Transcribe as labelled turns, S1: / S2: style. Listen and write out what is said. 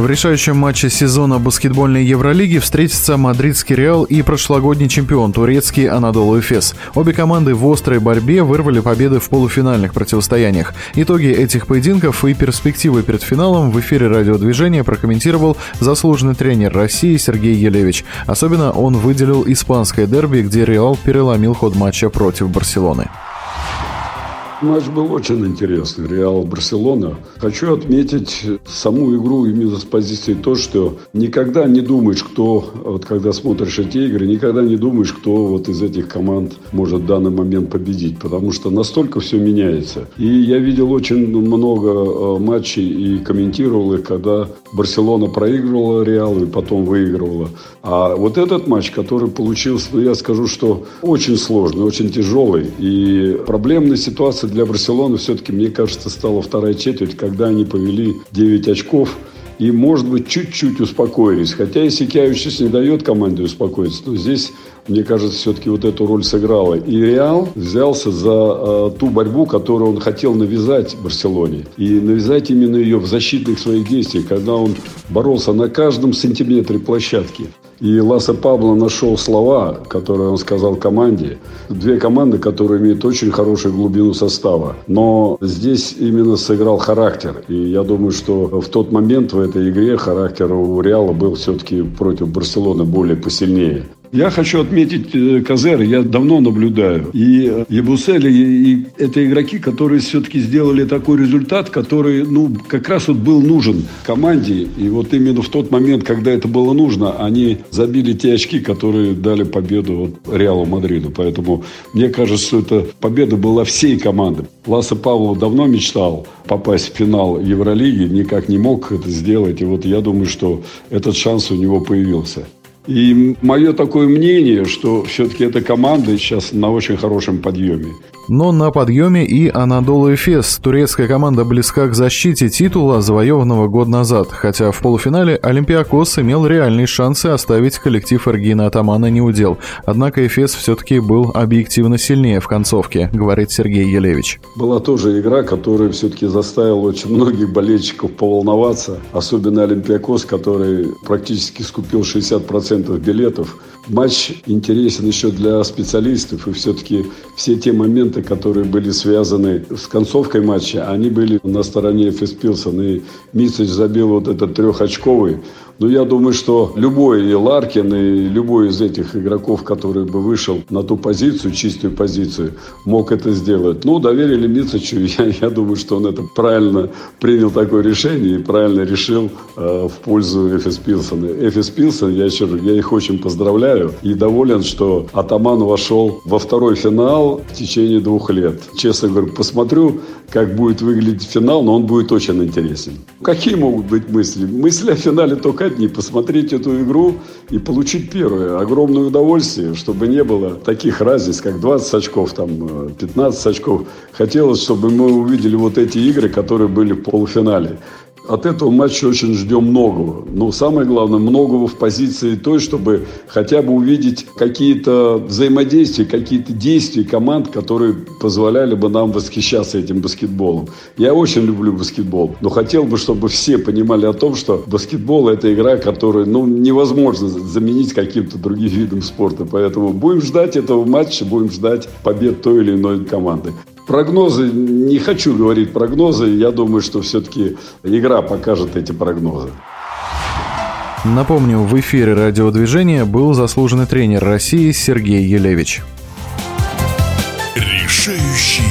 S1: В решающем матче сезона баскетбольной Евролиги встретятся мадридский Реал и прошлогодний чемпион турецкий Анадолу Эфес. Обе команды в острой борьбе вырвали победы в полуфинальных противостояниях. Итоги этих поединков и перспективы перед финалом в эфире радиодвижения прокомментировал заслуженный тренер России Сергей Елевич. Особенно он выделил испанское дерби, где Реал переломил ход матча против Барселоны.
S2: Матч был очень интересный. Реал Барселона. Хочу отметить саму игру именно с позиции то, что никогда не думаешь, кто, вот когда смотришь эти игры, никогда не думаешь, кто вот из этих команд может в данный момент победить. Потому что настолько все меняется. И я видел очень много э, матчей и комментировал их, когда Барселона проигрывала Реалу и потом выигрывала. А вот этот матч, который получился, ну, я скажу, что очень сложный, очень тяжелый. И проблемная ситуация для Барселоны все-таки, мне кажется, стала вторая четверть, когда они повели 9 очков и, может быть, чуть-чуть успокоились. Хотя и Сикявичус не дает команде успокоиться, но здесь, мне кажется, все-таки вот эту роль сыграла. И Реал взялся за э, ту борьбу, которую он хотел навязать Барселоне. И навязать именно ее в защитных своих действиях, когда он боролся на каждом сантиметре площадки. И Ласа Пабло нашел слова, которые он сказал команде. Две команды, которые имеют очень хорошую глубину состава. Но здесь именно сыграл характер. И я думаю, что в тот момент в этой игре характер у Реала был все-таки против Барселоны более посильнее. Я хочу отметить э, Казер, я давно наблюдаю. И Ебусели, и это игроки, которые все-таки сделали такой результат, который, ну, как раз вот был нужен команде. И вот именно в тот момент, когда это было нужно, они забили те очки, которые дали победу вот Реалу Мадриду. Поэтому мне кажется, что эта победа была всей команды. Ласа Павлов давно мечтал попасть в финал Евролиги, никак не мог это сделать. И вот я думаю, что этот шанс у него появился. И мое такое мнение, что все-таки эта команда сейчас на очень хорошем подъеме.
S1: Но на подъеме и Анадолу Эфес. Турецкая команда близка к защите титула, завоеванного год назад, хотя в полуфинале Олимпиакос имел реальные шансы оставить коллектив Эргина Атамана неудел. Однако Эфес все-таки был объективно сильнее в концовке, говорит Сергей Елевич.
S2: Была тоже игра, которая все-таки заставила очень многих болельщиков поволноваться, особенно Олимпиакос, который практически скупил 60% билетов. Матч интересен еще для специалистов, и все-таки все те моменты, которые были связаны с концовкой матча, они были на стороне Феспилсон. И Мицич забил вот этот трехочковый. Но я думаю, что любой и Ларкин, и любой из этих игроков, который бы вышел на ту позицию, чистую позицию, мог это сделать. Ну, доверили Мицичу. Я, я думаю, что он это правильно принял такое решение и правильно решил э, в пользу Эфис Пилсона. Эфис Пилсон, я еще я их очень поздравляю и доволен, что Атаман вошел во второй финал в течение двух лет. Честно говоря, посмотрю, как будет выглядеть финал, но он будет очень интересен. Какие могут быть мысли? Мысли о финале только одни. Посмотреть эту игру и получить первое. Огромное удовольствие, чтобы не было таких разниц, как 20 очков, там, 15 э, очков. Хотелось, чтобы мы увидели вот эти игры, которые были в полуфинале от этого матча очень ждем многого. Но самое главное, многого в позиции той, чтобы хотя бы увидеть какие-то взаимодействия, какие-то действия команд, которые позволяли бы нам восхищаться этим баскетболом. Я очень люблю баскетбол, но хотел бы, чтобы все понимали о том, что баскетбол – это игра, которую ну, невозможно заменить каким-то другим видом спорта. Поэтому будем ждать этого матча, будем ждать побед той или иной команды. Прогнозы, не хочу говорить прогнозы, я думаю, что все-таки игра покажет эти прогнозы.
S1: Напомню, в эфире радиодвижения был заслуженный тренер России Сергей Елевич.
S3: Решающий